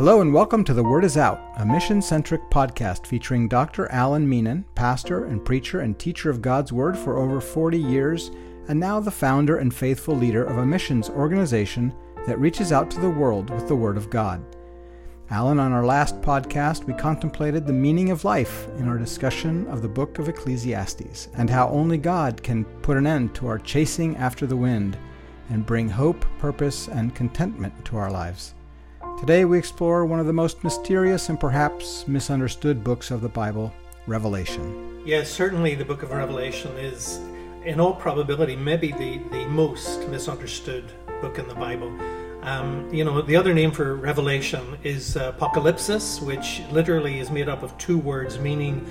Hello and welcome to The Word Is Out, a mission centric podcast featuring Dr. Alan Meenan, pastor and preacher and teacher of God's Word for over 40 years, and now the founder and faithful leader of a missions organization that reaches out to the world with the Word of God. Alan, on our last podcast, we contemplated the meaning of life in our discussion of the book of Ecclesiastes and how only God can put an end to our chasing after the wind and bring hope, purpose, and contentment to our lives. Today we explore one of the most mysterious and perhaps misunderstood books of the Bible, Revelation. Yes, certainly the book of Revelation is, in all probability, maybe the, the most misunderstood book in the Bible. Um, you know, the other name for Revelation is uh, Apocalypsis, which literally is made up of two words meaning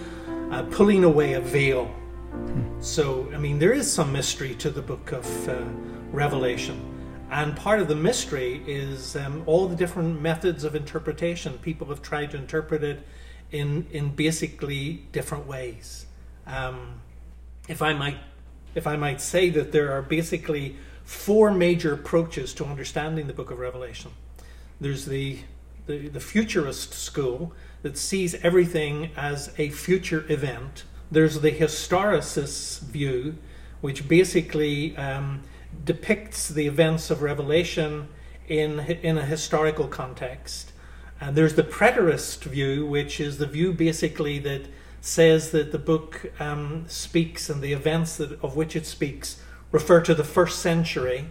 uh, pulling away a veil. Hmm. So, I mean, there is some mystery to the book of uh, Revelation. And part of the mystery is um, all the different methods of interpretation. People have tried to interpret it in, in basically different ways. Um, if I might if I might say that there are basically four major approaches to understanding the book of Revelation. There's the, the, the futurist school that sees everything as a future event. There's the historicist view, which basically um, depicts the events of Revelation in, in a historical context. And there's the preterist view, which is the view basically that says that the book um, speaks and the events that, of which it speaks refer to the first century.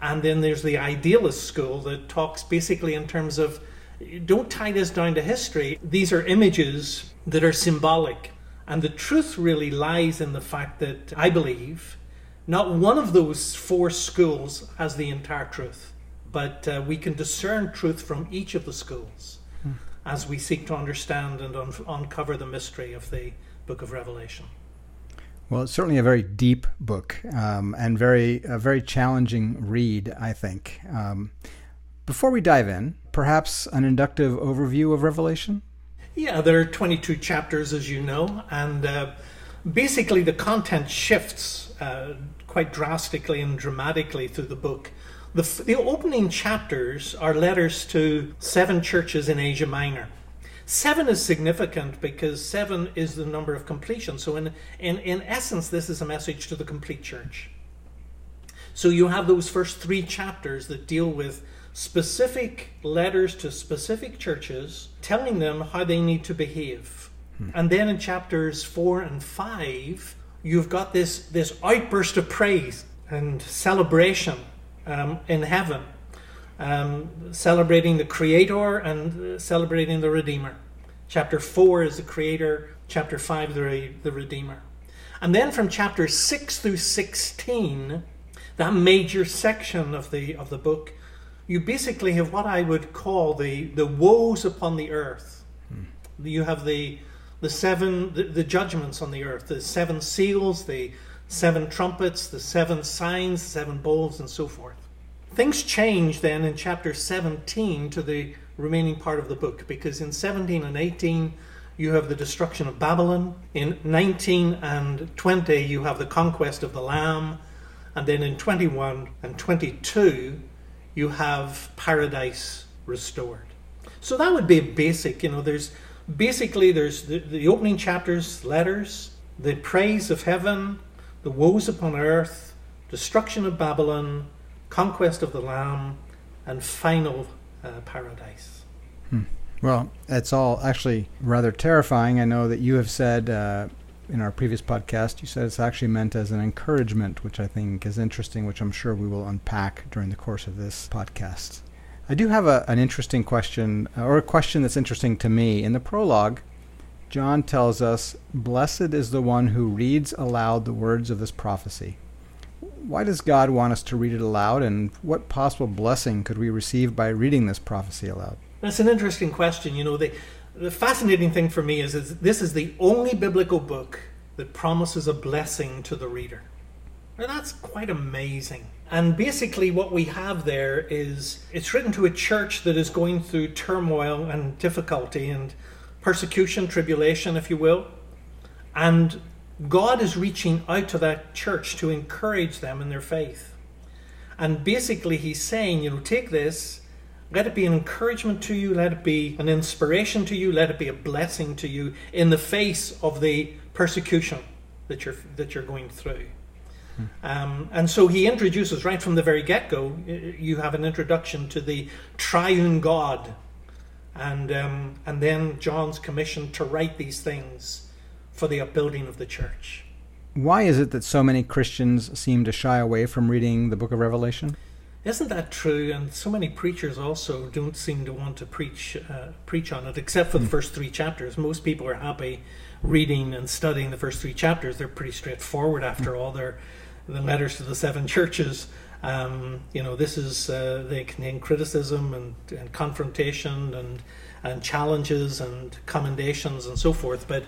And then there's the idealist school that talks basically in terms of don't tie this down to history. These are images that are symbolic. And the truth really lies in the fact that I believe not one of those four schools has the entire truth, but uh, we can discern truth from each of the schools hmm. as we seek to understand and un- uncover the mystery of the book of Revelation. Well, it's certainly a very deep book um, and very a very challenging read, I think. Um, before we dive in, perhaps an inductive overview of Revelation. Yeah, there are 22 chapters, as you know, and uh, basically the content shifts uh, quite drastically and dramatically through the book. The, the opening chapters are letters to seven churches in Asia Minor. Seven is significant because seven is the number of completion. So, in, in, in essence, this is a message to the complete church. So, you have those first three chapters that deal with specific letters to specific churches telling them how they need to behave. Hmm. And then in chapters four and five, you've got this, this outburst of praise and celebration um, in heaven um, celebrating the Creator and uh, celebrating the Redeemer. Chapter 4 is the Creator, chapter 5, the, the Redeemer. And then from chapter 6 through 16, that major section of the, of the book, you basically have what I would call the, the woes upon the earth. Hmm. You have the, the seven, the, the judgments on the earth, the seven seals, the seven trumpets, the seven signs, seven bowls, and so forth. Things change then in chapter 17 to the remaining part of the book because in 17 and 18 you have the destruction of Babylon. In 19 and 20 you have the conquest of the Lamb. And then in 21 and 22 you have paradise restored. So that would be basic. You know, there's basically there's the, the opening chapters, letters, the praise of heaven, the woes upon earth, destruction of Babylon, conquest of the Lamb, and final uh, paradise. Hmm. Well, it's all actually rather terrifying. I know that you have said uh, in our previous podcast, you said it's actually meant as an encouragement, which I think is interesting, which I'm sure we will unpack during the course of this podcast. I do have a, an interesting question, or a question that's interesting to me. In the prologue, John tells us, Blessed is the one who reads aloud the words of this prophecy why does God want us to read it aloud, and what possible blessing could we receive by reading this prophecy aloud? That's an interesting question. You know, the, the fascinating thing for me is, is this is the only biblical book that promises a blessing to the reader. Now, that's quite amazing. And basically, what we have there is it's written to a church that is going through turmoil and difficulty and persecution, tribulation, if you will. And God is reaching out to that church to encourage them in their faith. And basically, He's saying, you know, take this Let it be an encouragement to you. Let it be an inspiration to you. Let it be a blessing to you in the face of the persecution that you're that you're going through. Um, and so he introduces right from the very get go. You have an introduction to the triune God, and um, and then John's commission to write these things for the upbuilding of the church. Why is it that so many Christians seem to shy away from reading the Book of Revelation? Isn't that true? And so many preachers also don't seem to want to preach uh, preach on it, except for the hmm. first three chapters. Most people are happy reading and studying the first three chapters. They're pretty straightforward after hmm. all. They're the letters to the seven churches. Um, you know, this is uh, they contain criticism and, and confrontation and and challenges and commendations and so forth. But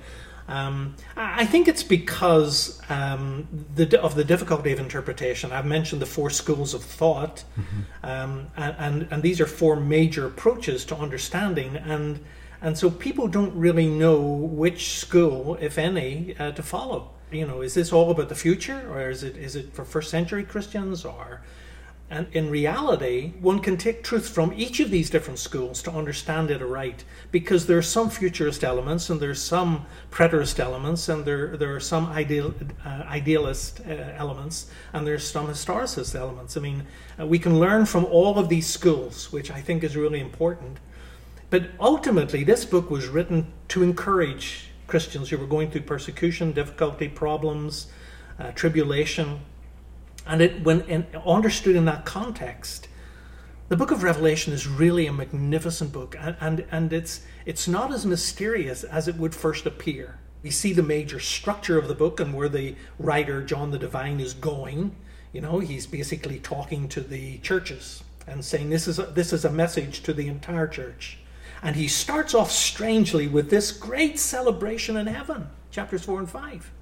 um, I think it's because um, the, of the difficulty of interpretation. I've mentioned the four schools of thought, mm-hmm. um, and, and, and these are four major approaches to understanding, and and so people don't really know which school, if any, uh, to follow. You know, is this all about the future, or is it is it for first century Christians, or and in reality, one can take truth from each of these different schools to understand it aright, because there are some futurist elements, and there's some preterist elements, and there there are some ideal, uh, idealist uh, elements, and there's some historicist elements. I mean, uh, we can learn from all of these schools, which I think is really important. But ultimately, this book was written to encourage Christians who were going through persecution, difficulty, problems, uh, tribulation and it, when in, understood in that context, the book of Revelation is really a magnificent book, and, and, and it's, it's not as mysterious as it would first appear. We see the major structure of the book and where the writer, John the Divine, is going. You know, he's basically talking to the churches and saying this is a, this is a message to the entire church. And he starts off strangely with this great celebration in heaven, chapters 4 and 5.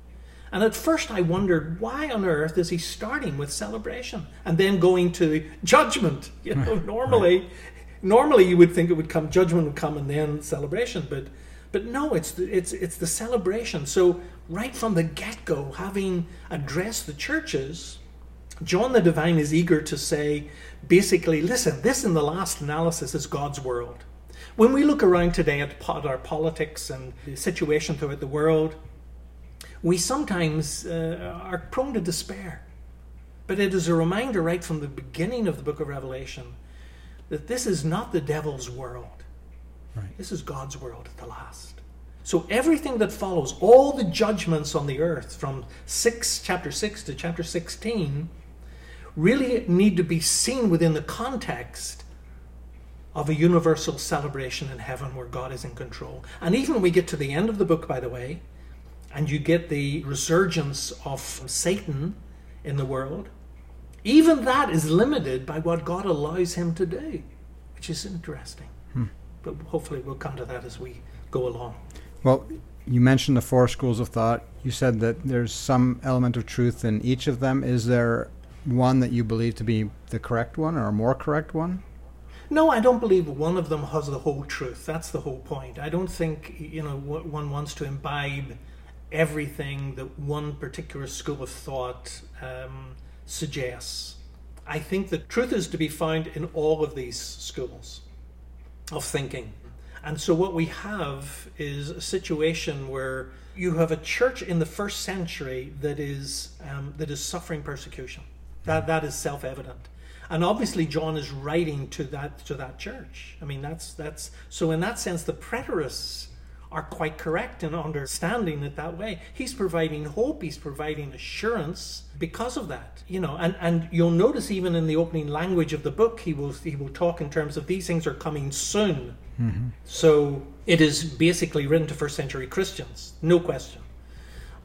And at first I wondered why on earth is he starting with celebration and then going to judgment? You know, normally right. normally you would think it would come judgment would come and then celebration, but but no, it's the, it's it's the celebration. So right from the get-go, having addressed the churches, John the Divine is eager to say basically, listen, this in the last analysis is God's world. When we look around today at our politics and the situation throughout the world, we sometimes uh, are prone to despair. But it is a reminder right from the beginning of the book of Revelation that this is not the devil's world. Right. This is God's world at the last. So everything that follows, all the judgments on the earth from 6 chapter 6 to chapter 16 really need to be seen within the context of a universal celebration in heaven where God is in control. And even when we get to the end of the book, by the way, and you get the resurgence of Satan in the world, even that is limited by what God allows him to do, which is interesting. Hmm. But hopefully, we'll come to that as we go along. Well, you mentioned the four schools of thought. You said that there's some element of truth in each of them. Is there one that you believe to be the correct one or a more correct one? No, I don't believe one of them has the whole truth. That's the whole point. I don't think you know one wants to imbibe everything that one particular school of thought um, suggests. I think the truth is to be found in all of these schools of thinking. And so, what we have is a situation where you have a church in the first century that is um, that is suffering persecution. That that is self evident, and obviously John is writing to that to that church. I mean, that's that's so in that sense, the preterists are quite correct in understanding it that way. He's providing hope, he's providing assurance because of that. You know, and, and you'll notice even in the opening language of the book, he will he will talk in terms of these things are coming soon. Mm-hmm. So it is basically written to first century Christians, no question.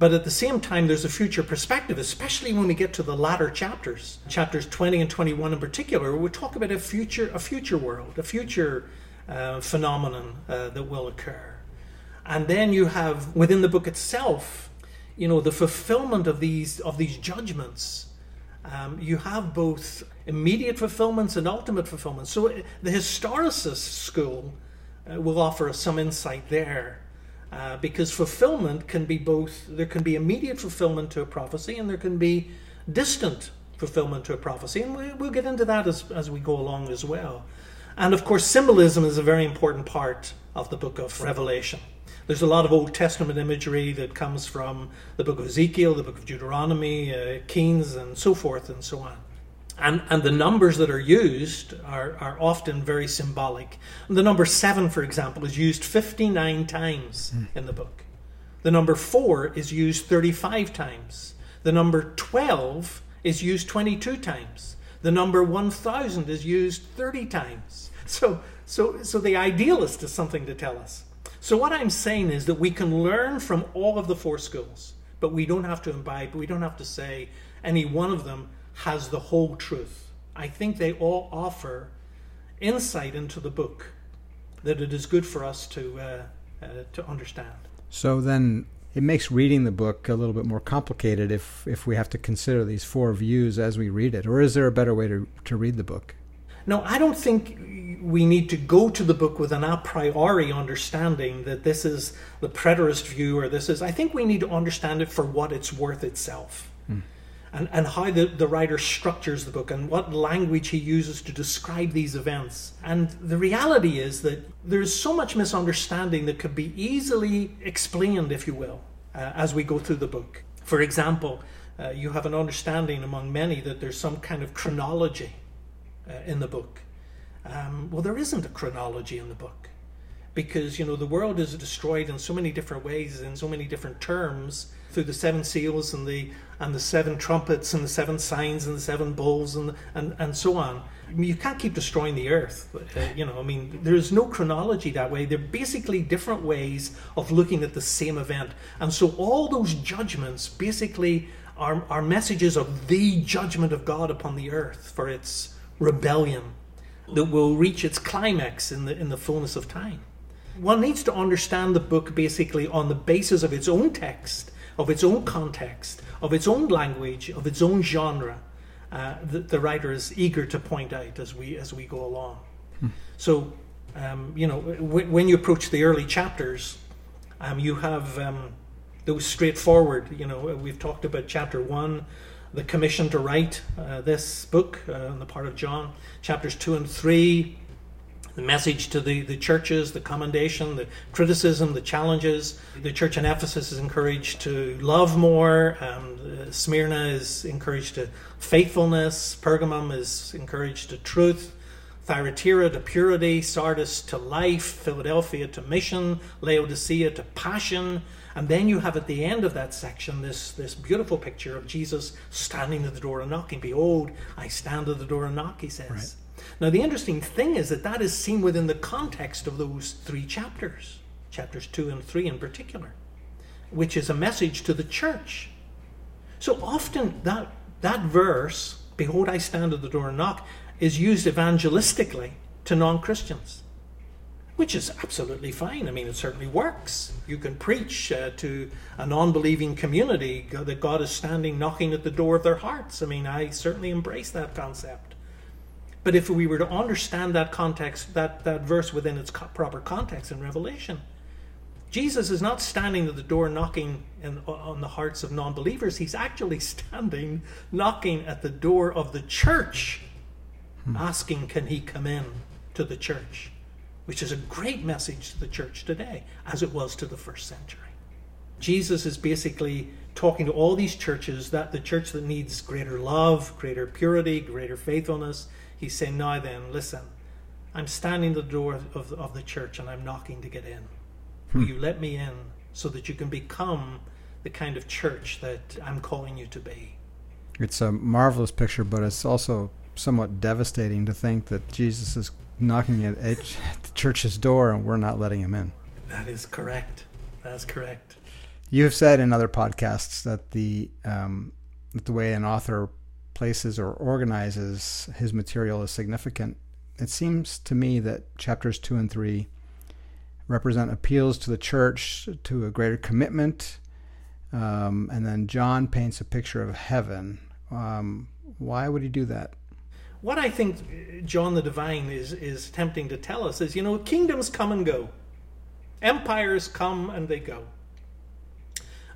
But at the same time, there's a future perspective, especially when we get to the latter chapters, chapters 20 and 21 in particular. Where we talk about a future, a future world, a future uh, phenomenon uh, that will occur. And then you have within the book itself, you know, the fulfillment of these of these judgments. Um, you have both immediate fulfillments and ultimate fulfillments. So uh, the historicist school uh, will offer us some insight there. Uh, because fulfillment can be both, there can be immediate fulfillment to a prophecy and there can be distant fulfillment to a prophecy. And we, will get into that as, as we go along as well. And of course, symbolism is a very important part of the book of Revelation. There's a lot of Old Testament imagery that comes from the book of Ezekiel, the book of Deuteronomy, uh, Kings, and so forth and so on. And, and the numbers that are used are, are often very symbolic. The number seven, for example, is used 59 times mm. in the book. The number four is used 35 times. The number 12 is used 22 times. The number 1000 is used 30 times. So, so, so the idealist is something to tell us. So, what I'm saying is that we can learn from all of the four schools, but we don't have to imbibe, we don't have to say any one of them has the whole truth. I think they all offer insight into the book that it is good for us to, uh, uh, to understand. So then it makes reading the book a little bit more complicated if, if we have to consider these four views as we read it. Or is there a better way to, to read the book? No, I don't think we need to go to the book with an a priori understanding that this is the preterist view or this is. I think we need to understand it for what it's worth itself. And, and how the, the writer structures the book and what language he uses to describe these events. And the reality is that there's so much misunderstanding that could be easily explained, if you will, uh, as we go through the book. For example, uh, you have an understanding among many that there's some kind of chronology uh, in the book. Um, well, there isn't a chronology in the book because you know the world is destroyed in so many different ways in so many different terms through the seven seals and the and the seven trumpets and the seven signs and the seven bowls and and, and so on. I mean, you can't keep destroying the earth. Uh, you know, I mean, there's no chronology that way. They're basically different ways of looking at the same event, and so all those judgments basically are are messages of the judgment of God upon the earth for its rebellion that will reach its climax in the, in the fullness of time. One needs to understand the book basically on the basis of its own text, of its own context, of its own language, of its own genre. Uh, that the writer is eager to point out as we as we go along. Hmm. So, um, you know, w- when you approach the early chapters, um, you have um, those straightforward. You know, we've talked about chapter one, the commission to write uh, this book uh, on the part of John, chapters 2 and 3, the message to the, the churches, the commendation, the criticism, the challenges. The church in Ephesus is encouraged to love more. Um, Smyrna is encouraged to faithfulness. Pergamum is encouraged to truth. Thyatira to purity. Sardis to life. Philadelphia to mission. Laodicea to passion. And then you have at the end of that section this, this beautiful picture of Jesus standing at the door and knocking. Behold, I stand at the door and knock, he says. Right. Now, the interesting thing is that that is seen within the context of those three chapters, chapters 2 and 3 in particular, which is a message to the church. So often that, that verse, Behold, I stand at the door and knock, is used evangelistically to non Christians which is absolutely fine. I mean, it certainly works. You can preach uh, to a non believing community that God is standing knocking at the door of their hearts. I mean, I certainly embrace that concept. But if we were to understand that context, that, that verse within its co- proper context in Revelation, Jesus is not standing at the door knocking in, on the hearts of non believers. He's actually standing knocking at the door of the church, hmm. asking, Can he come in to the church? which is a great message to the church today, as it was to the first century. Jesus is basically talking to all these churches that the church that needs greater love, greater purity, greater faithfulness. He's saying, Now then, listen, I'm standing at the door of, of the church and I'm knocking to get in. Hmm. Will you let me in so that you can become the kind of church that I'm calling you to be? It's a marvelous picture, but it's also somewhat devastating to think that Jesus is knocking at, at the church's door and we're not letting him in. That is correct. That's correct. You have said in other podcasts that the um, that the way an author places or organizes his material is significant. It seems to me that chapters two and three represent appeals to the church to a greater commitment, um, and then John paints a picture of heaven. Um, why would he do that? what I think John the Divine is, is attempting to tell us is, you know, kingdoms come and go, empires come and they go.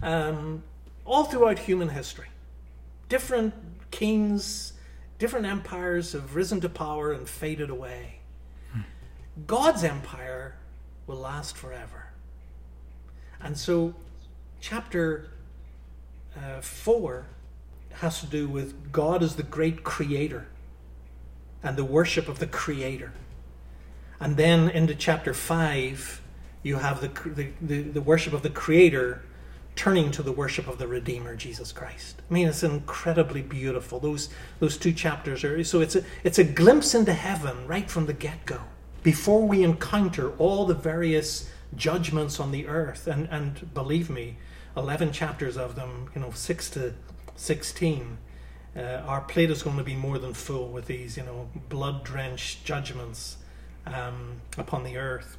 Um, all throughout human history, different kings, different empires have risen to power and faded away. God's empire will last forever. And so, chapter uh, 4 has to do with God as the great creator and the worship of the creator. And then into chapter 5, you have the, the, the, the worship of the creator turning to the worship of the Redeemer, Jesus Christ. I mean, it's incredibly beautiful. Those, those two chapters are so it's a, it's a glimpse into heaven right from the get go before we encounter all the various judgments on the earth. And, and believe me, 11 chapters of them, you know, 6 to 16, uh, our plate is going to be more than full with these, you know, blood drenched judgments um, upon the earth.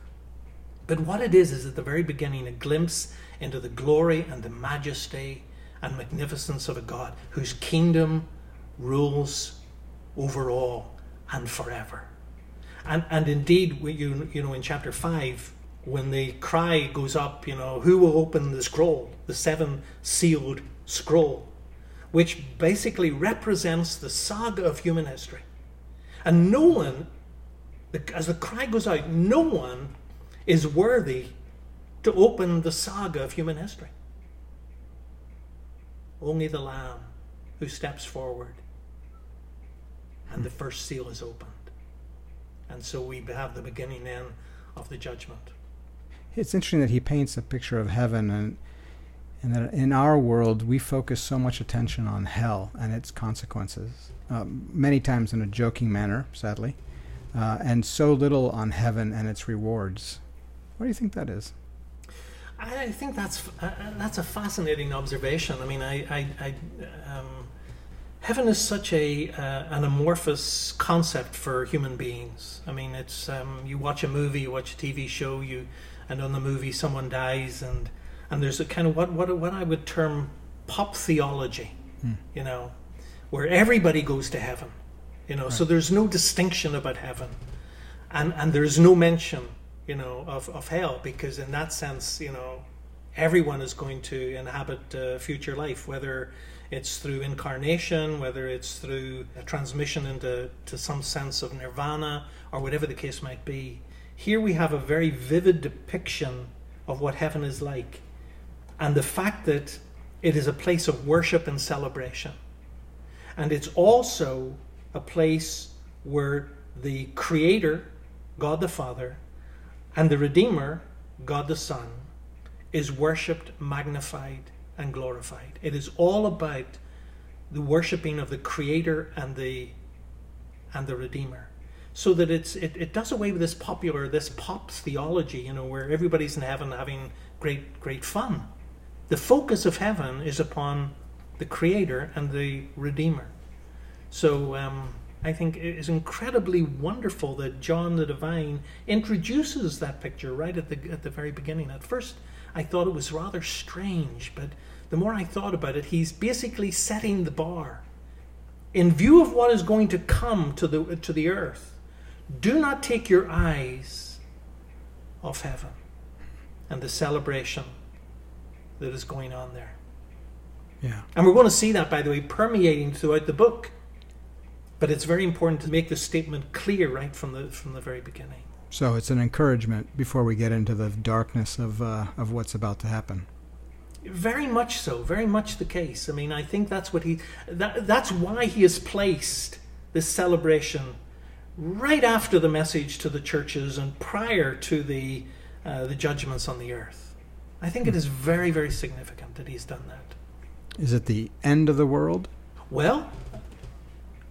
But what it is, is at the very beginning a glimpse into the glory and the majesty and magnificence of a God whose kingdom rules over all and forever. And, and indeed, you, you know, in chapter 5, when the cry goes up, you know, who will open the scroll, the seven sealed scroll, which basically represents the saga of human history. And no one, as the cry goes out, no one is worthy to open the saga of human history. Only the Lamb who steps forward and the first seal is opened. And so we have the beginning then of the judgment. It's interesting that he paints a picture of heaven and and that in our world we focus so much attention on hell and its consequences, uh, many times in a joking manner, sadly, uh, and so little on heaven and its rewards. What do you think that is? I think that's uh, that's a fascinating observation. I mean, I, I, I um, heaven is such a uh, an amorphous concept for human beings. I mean, it's um, you watch a movie, you watch a TV show, you and on the movie someone dies, and and there's a kind of what what what I would term pop theology, hmm. you know, where everybody goes to heaven, you know. Right. So there's no distinction about heaven, and and there's no mention you know, of, of hell, because in that sense, you know, everyone is going to inhabit uh, future life, whether it's through incarnation, whether it's through a transmission into to some sense of nirvana, or whatever the case might be. Here we have a very vivid depiction of what heaven is like, and the fact that it is a place of worship and celebration. And it's also a place where the Creator, God the Father, and the Redeemer, God the Son, is worshipped, magnified, and glorified. It is all about the worshipping of the Creator and the and the Redeemer. So that it's it, it does away with this popular, this pop theology, you know, where everybody's in heaven having great, great fun. The focus of heaven is upon the Creator and the Redeemer. So um, I think it is incredibly wonderful that John the Divine introduces that picture right at the at the very beginning. At first, I thought it was rather strange, but the more I thought about it, he's basically setting the bar. In view of what is going to come to the to the earth, do not take your eyes off heaven and the celebration that is going on there. Yeah. And we're going to see that, by the way, permeating throughout the book. But it's very important to make the statement clear right from the from the very beginning. So it's an encouragement before we get into the darkness of uh, of what's about to happen. Very much so, very much the case. I mean, I think that's what he that, that's why he has placed this celebration right after the message to the churches and prior to the uh, the judgments on the earth. I think it is very very significant that he's done that. Is it the end of the world? Well,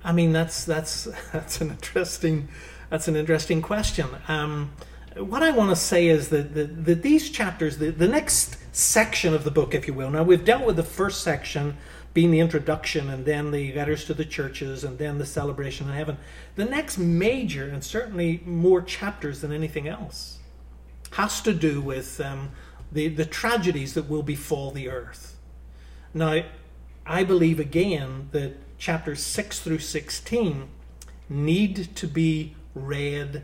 I mean, that's that's that's an interesting that's an interesting question. Um, what I want to say is that, that, that these chapters, the, the next section of the book, if you will. Now we've dealt with the first section being the introduction, and then the letters to the churches, and then the celebration in heaven. The next major, and certainly more chapters than anything else, has to do with um, the the tragedies that will befall the earth. Now, I believe again that chapters 6 through 16 need to be read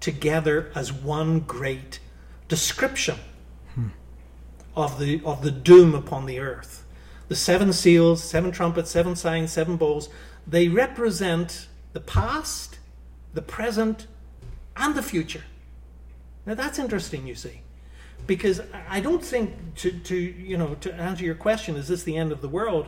together as one great description hmm. of the of the doom upon the earth. The seven seals, seven trumpets, seven signs, seven bowls, they represent the past, the present, and the future. Now that's interesting, you see, because I don't think to, to you know to answer your question, is this the end of the world?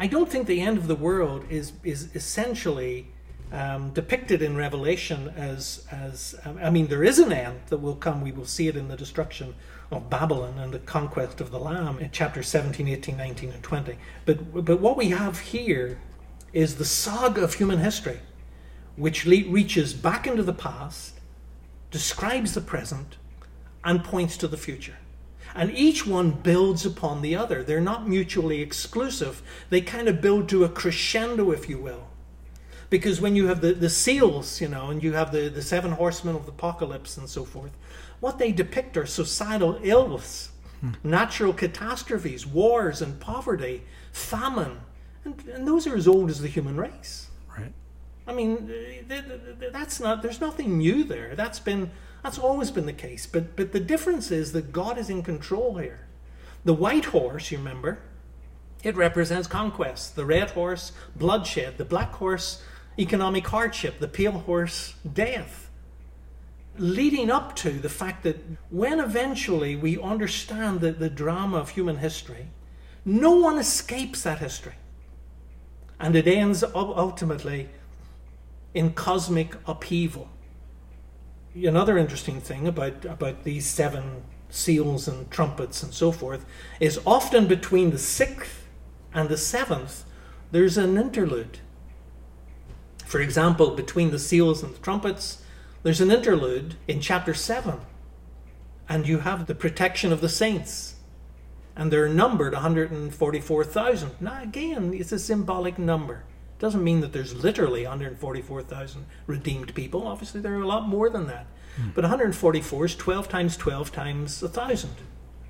I don't think the end of the world is is essentially um, depicted in Revelation as as um, I mean there is an end that will come. We will see it in the destruction of Babylon and the conquest of the Lamb in chapter 17, 18, 19, and 20. But but what we have here is the saga of human history, which le- reaches back into the past, describes the present, and points to the future. And each one builds upon the other. They're not mutually exclusive. They kind of build to a crescendo, if you will. Because when you have the, the seals, you know, and you have the, the seven horsemen of the apocalypse and so forth, what they depict are societal ills, hmm. natural catastrophes, wars and poverty, famine. And, and those are as old as the human race. Right. I mean, that's not, there's nothing new there. That's been, that's always been the case. But, but the difference is that God is in control here. The white horse, you remember, it represents conquest. The red horse, bloodshed. The black horse, economic hardship. The pale horse, death. Leading up to the fact that when eventually we understand the, the drama of human history, no one escapes that history. And it ends ultimately in cosmic upheaval. Another interesting thing about, about these seven seals and trumpets and so forth is often between the sixth and the seventh, there's an interlude. For example, between the seals and the trumpets, there's an interlude in chapter 7. And you have the protection of the saints. And they're numbered 144,000. Now, again, it's a symbolic number. Doesn't mean that there's literally 144,000 redeemed people. Obviously, there are a lot more than that. Mm. But 144 is 12 times 12 times 1,000.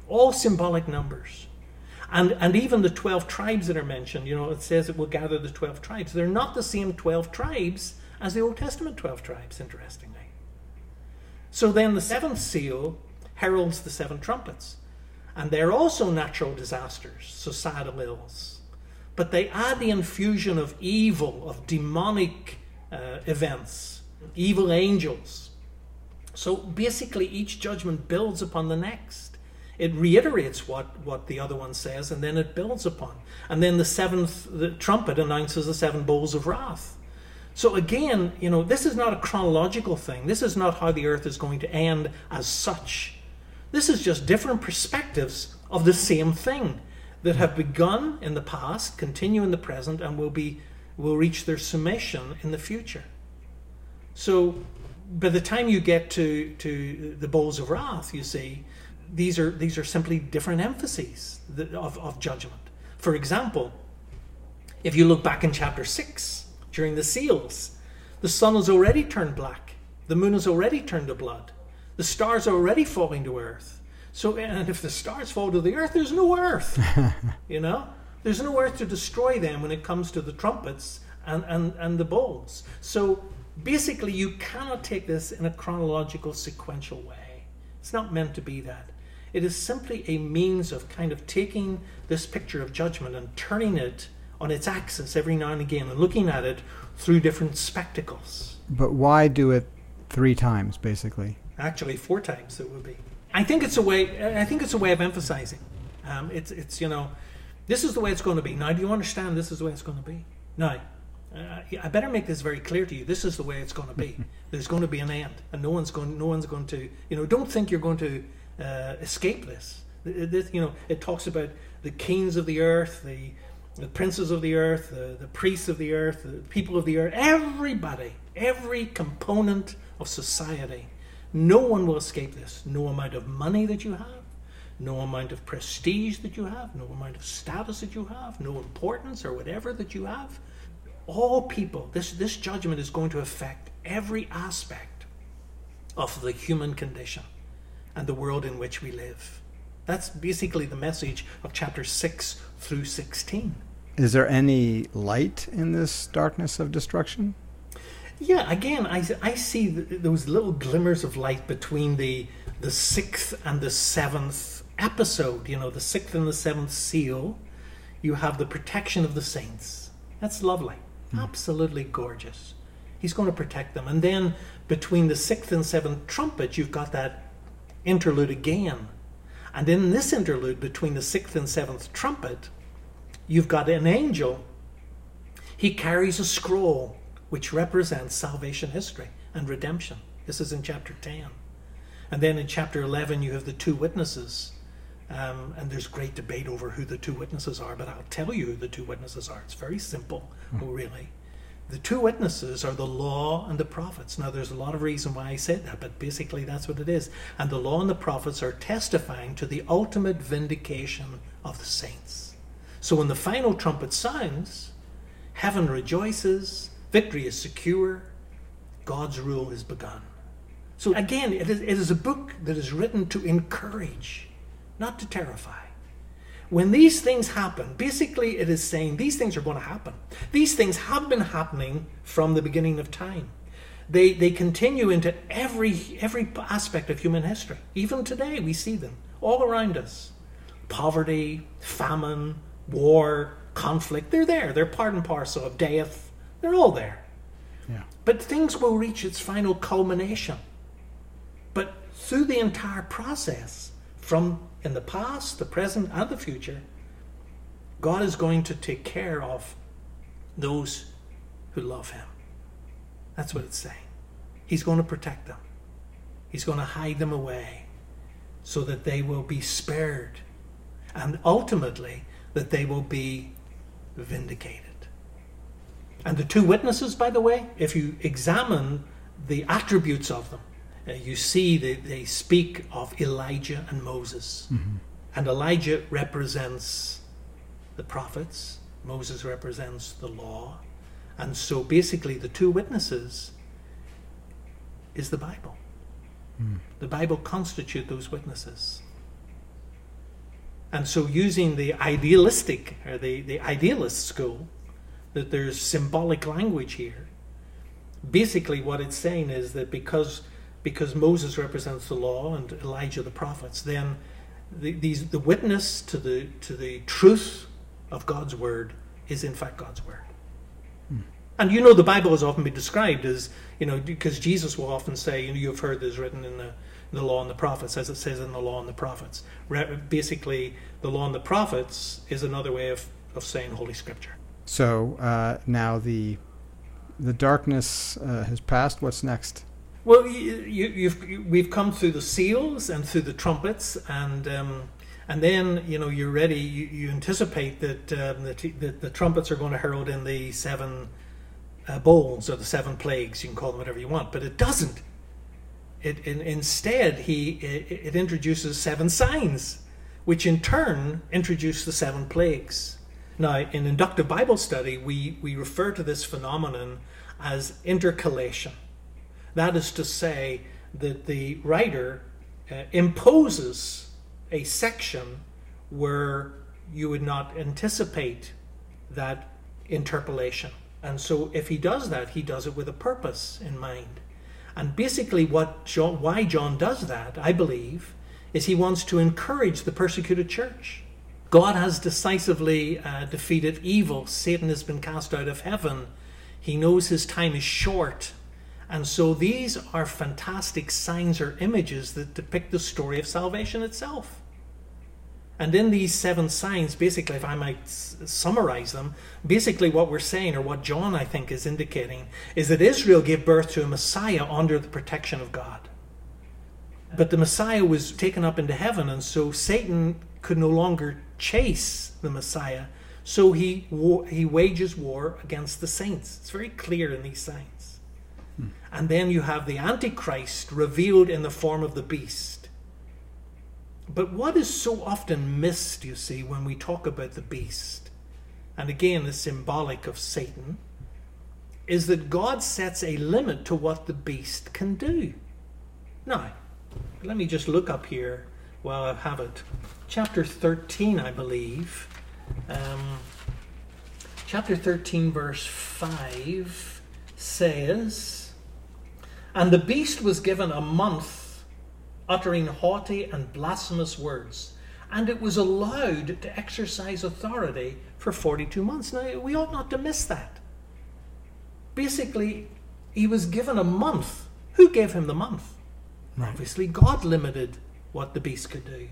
All symbolic numbers. And, and even the 12 tribes that are mentioned, you know, it says it will gather the 12 tribes. They're not the same 12 tribes as the Old Testament 12 tribes, interestingly. So then the seventh seal heralds the seven trumpets. And they're also natural disasters, societal ills but they are the infusion of evil, of demonic uh, events, evil angels. So basically, each judgment builds upon the next. It reiterates what, what the other one says, and then it builds upon. And then the seventh the trumpet announces the seven bowls of wrath. So again, you know, this is not a chronological thing. This is not how the earth is going to end as such. This is just different perspectives of the same thing that have begun in the past, continue in the present, and will be will reach their summation in the future. So by the time you get to, to the bowls of wrath, you see, these are these are simply different emphases of, of judgment. For example, if you look back in chapter six, during the seals, the sun has already turned black, the moon has already turned to blood, the stars are already falling to earth. So, and if the stars fall to the earth, there's no earth. you know, there's no earth to destroy them when it comes to the trumpets and, and, and the bowls. So, basically, you cannot take this in a chronological, sequential way. It's not meant to be that. It is simply a means of kind of taking this picture of judgment and turning it on its axis every now and again and looking at it through different spectacles. But why do it three times, basically? Actually, four times it would be. I think it's a way. I think it's a way of emphasizing. Um, it's it's you know, this is the way it's going to be. Now, do you understand? This is the way it's going to be. Now, uh, I better make this very clear to you. This is the way it's going to be. There's going to be an end, and no one's going. No one's going to. You know, don't think you're going to uh, escape this. this. You know, it talks about the kings of the earth, the the princes of the earth, the, the priests of the earth, the people of the earth, everybody, every component of society no one will escape this. No amount of money that you have, no amount of prestige that you have, no amount of status that you have, no importance or whatever that you have. All people, this, this judgment is going to affect every aspect of the human condition and the world in which we live. That's basically the message of chapter 6 through 16. Is there any light in this darkness of destruction? Yeah, again, I, I see those little glimmers of light between the the sixth and the seventh episode. You know, the sixth and the seventh seal. You have the protection of the saints. That's lovely, mm. absolutely gorgeous. He's going to protect them, and then between the sixth and seventh trumpet, you've got that interlude again. And in this interlude between the sixth and seventh trumpet, you've got an angel. He carries a scroll which represents salvation history and redemption. This is in chapter 10. And then in chapter 11, you have the two witnesses. Um, and there's great debate over who the two witnesses are, but I'll tell you who the two witnesses are. It's very simple, mm. really. The two witnesses are the law and the prophets. Now, there's a lot of reason why I said that, but basically that's what it is. And the law and the prophets are testifying to the ultimate vindication of the saints. So when the final trumpet sounds, heaven rejoices, victory is secure, God's rule is begun. So again, it is, it is a book that is written to encourage, not to terrify. When these things happen, basically it is saying these things are going to happen. These things have been happening from the beginning of time. They, they continue into every, every aspect of human history. Even today, we see them all around us. Poverty, famine, war, conflict, they're there. They're part and parcel of death. They're all there. Yeah. But things will reach its final culmination. But through the entire process, from in the past, the present, and the future, God is going to take care of those who love Him. That's what it's saying. He's going to protect them, He's going to hide them away so that they will be spared and ultimately that they will be vindicated. And the two witnesses, by the way, if you examine the attributes of them, uh, you see they, they speak of Elijah and Moses. Mm-hmm. And Elijah represents the prophets, Moses represents the law. And so basically, the two witnesses is the Bible. Mm. The Bible constitute those witnesses. And so, using the idealistic or the, the idealist school, that there's symbolic language here. Basically, what it's saying is that because because Moses represents the law and Elijah the prophets, then the, these, the witness to the, to the truth of God's word is in fact God's word. Hmm. And you know, the Bible has often been described as, you know, because Jesus will often say, you know, you've heard this written in the, the law and the prophets, as it says in the law and the prophets. Re- basically, the law and the prophets is another way of, of saying Holy Scripture. So uh, now the the darkness uh, has passed. What's next? Well, you, have we've come through the seals and through the trumpets, and um, and then you know you're ready. You, you anticipate that, um, that, the trumpets are going to herald in the seven uh, bowls or the seven plagues. You can call them whatever you want, but it doesn't. It, in, instead he it, it introduces seven signs, which in turn introduce the seven plagues. Now, in inductive Bible study, we, we refer to this phenomenon as intercalation. That is to say, that the writer uh, imposes a section where you would not anticipate that interpolation. And so, if he does that, he does it with a purpose in mind. And basically, what John, why John does that, I believe, is he wants to encourage the persecuted church. God has decisively uh, defeated evil. Satan has been cast out of heaven. He knows his time is short and so these are fantastic signs or images that depict the story of salvation itself. And in these seven signs, basically, if I might summarize them, basically what we're saying, or what John, I think, is indicating, is that Israel gave birth to a Messiah under the protection of God. But the Messiah was taken up into heaven, and so Satan could no longer chase the Messiah. So he, he wages war against the saints. It's very clear in these signs. Hmm. And then you have the Antichrist revealed in the form of the beast. But what is so often missed, you see, when we talk about the beast, and again is symbolic of Satan, is that God sets a limit to what the beast can do. Now, let me just look up here while I have it. Chapter 13, I believe. Um, chapter 13, verse 5 says. And the beast was given a month uttering haughty and blasphemous words, and it was allowed to exercise authority for 42 months. Now, we ought not to miss that. Basically, he was given a month Who gave him the month? Right. Obviously, God limited what the beast could do.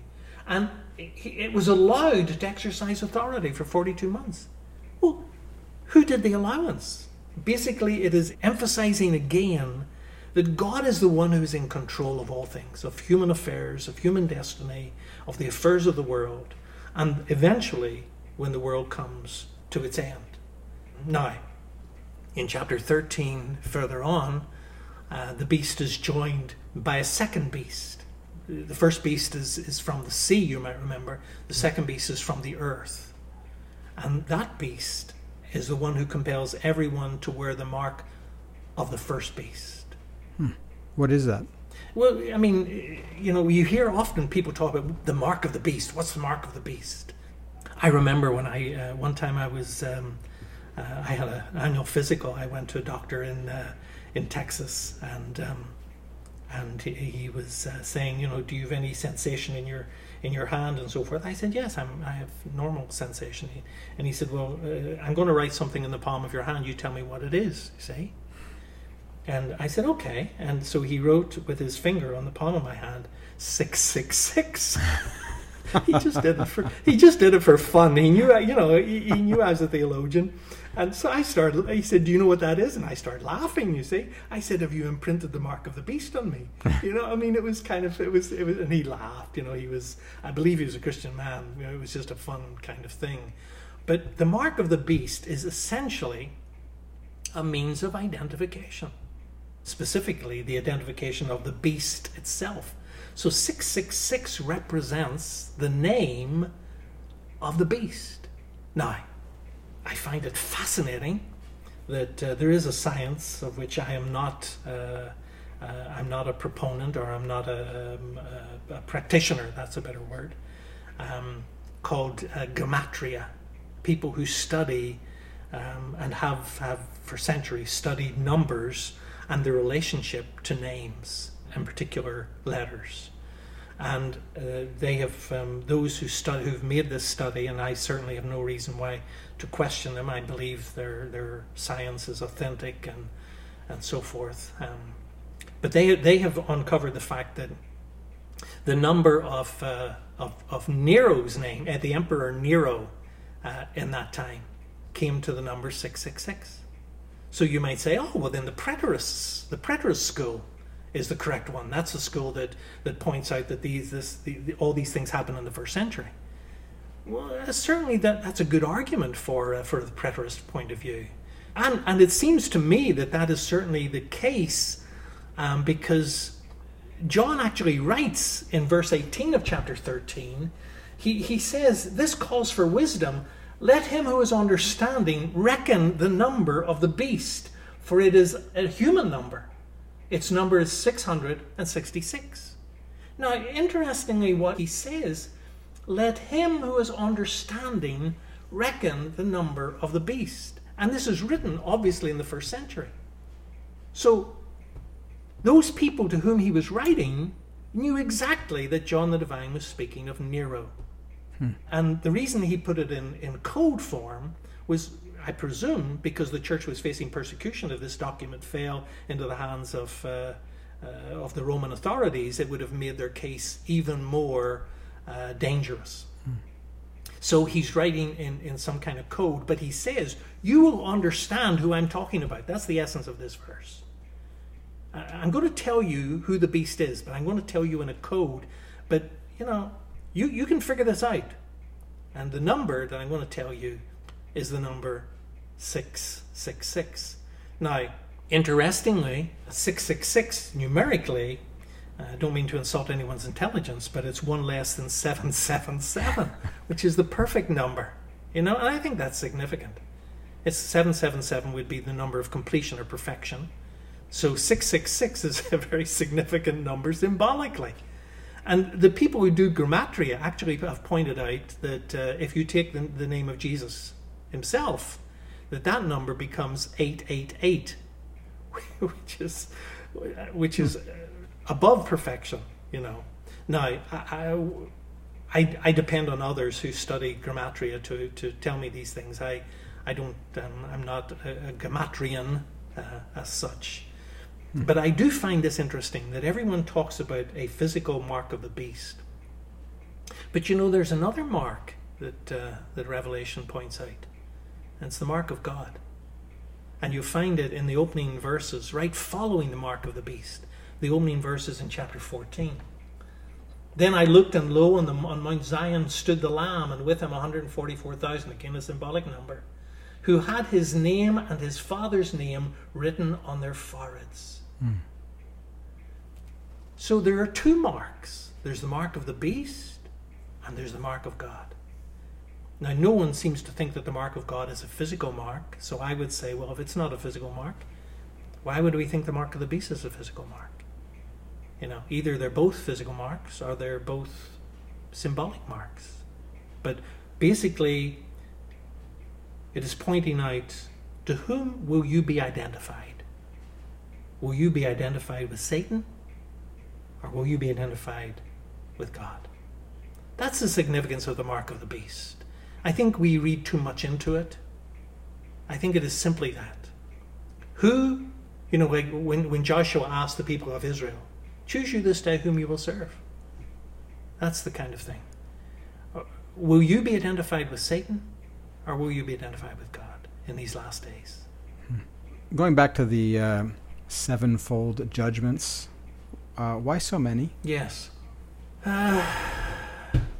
And it was allowed to exercise authority for 42 months. Well, who did the allowance? Basically, it is emphasizing again that God is the one who is in control of all things, of human affairs, of human destiny, of the affairs of the world, and eventually when the world comes to its end. Now, in chapter 13, further on, uh, the beast is joined by a second beast. The first beast is, is from the sea, you might remember. The second beast is from the earth. And that beast is the one who compels everyone to wear the mark of the first beast. Hmm. What is that? Well, I mean, you know, you hear often people talk about the mark of the beast. What's the mark of the beast? I remember when I uh, one time I was um, uh, I had an annual physical. I went to a doctor in uh, in Texas, and um, and he, was uh, saying, you know, do you have any sensation in your in your hand and so forth? I said, yes, I'm, I have normal sensation. And he said, well, uh, I'm going to write something in the palm of your hand. You tell me what it is. See. And I said, okay. And so he wrote with his finger on the palm of my hand, 666. he just did it for he just did it for fun. He knew, you know, he, he knew I was a theologian. And so I started, he said, Do you know what that is? And I started laughing, you see. I said, Have you imprinted the mark of the beast on me? You know, I mean, it was kind of, it was, it was, and he laughed, you know, he was, I believe he was a Christian man. You know, it was just a fun kind of thing. But the mark of the beast is essentially a means of identification, specifically the identification of the beast itself. So 666 represents the name of the beast. Now, I find it fascinating that uh, there is a science of which I am not. Uh, uh, I'm not a proponent or I'm not a, um, a, a practitioner, that's a better word, um, called uh, gematria. People who study um, and have, have for centuries studied numbers and the relationship to names and particular letters. And uh, they have, um, those who study, who've made this study, and I certainly have no reason why to question them. I believe their their science is authentic and and so forth. Um, but they they have uncovered the fact that the number of uh, of, of Nero's name, uh, the Emperor Nero, uh, in that time, came to the number six six six. So you might say, oh well, then the preterists, the preterist school, is the correct one. That's the school that that points out that these this the, the, all these things happen in the first century. Well, uh, certainly that, that's a good argument for, uh, for the preterist point of view. And, and it seems to me that that is certainly the case um, because John actually writes in verse 18 of chapter 13, he, he says, This calls for wisdom. Let him who is understanding reckon the number of the beast, for it is a human number. Its number is 666. Now, interestingly, what he says let him who is understanding reckon the number of the beast. And this is written, obviously, in the first century. So, those people to whom he was writing knew exactly that John the Divine was speaking of Nero. Hmm. And the reason he put it in, in code form was, I presume, because the church was facing persecution if this document fell into the hands of, uh, uh, of the Roman authorities, it would have made their case even more uh, dangerous. Hmm. So he's writing in, in some kind of code, but he says, You will understand who I'm talking about. That's the essence of this verse. I'm going to tell you who the beast is, but I'm going to tell you in a code. But, you know, you, you can figure this out. And the number that I'm going to tell you is the number 666. Now, interestingly, 666 numerically I don't mean to insult anyone's intelligence, but it's one less than 777, which is the perfect number. You know, and I think that's significant. It's 777 would be the number of completion or perfection. So 666 is a very significant number symbolically. And the people who do gematria actually have pointed out that uh, if you take the, the name of Jesus himself, that that number becomes 888, which is which is above perfection, you know. Now, I, I, I depend on others who study gematria to, to tell me these things. I, I don't, um, I'm not a, a gematrian uh, as such. But I do find this interesting that everyone talks about a physical mark of the beast. But you know, there's another mark that, uh, that Revelation points out, it's the mark of God. And you find it in the opening verses, right following the mark of the beast, the opening verses in chapter 14. Then I looked, and lo, on, the, on Mount Zion stood the Lamb, and with him 144,000, again a symbolic number, who had his name and his father's name written on their foreheads. Mm. So there are two marks there's the mark of the beast, and there's the mark of God. Now, no one seems to think that the mark of God is a physical mark, so I would say, well, if it's not a physical mark, why would we think the mark of the beast is a physical mark? You know, either they're both physical marks or they're both symbolic marks. But basically, it is pointing out to whom will you be identified? Will you be identified with Satan or will you be identified with God? That's the significance of the mark of the beast. I think we read too much into it. I think it is simply that. Who, you know, like when, when Joshua asked the people of Israel, choose you this day whom you will serve. That's the kind of thing. Uh, will you be identified with Satan or will you be identified with God in these last days? Hmm. Going back to the uh, sevenfold judgments, uh, why so many? Yes. Uh,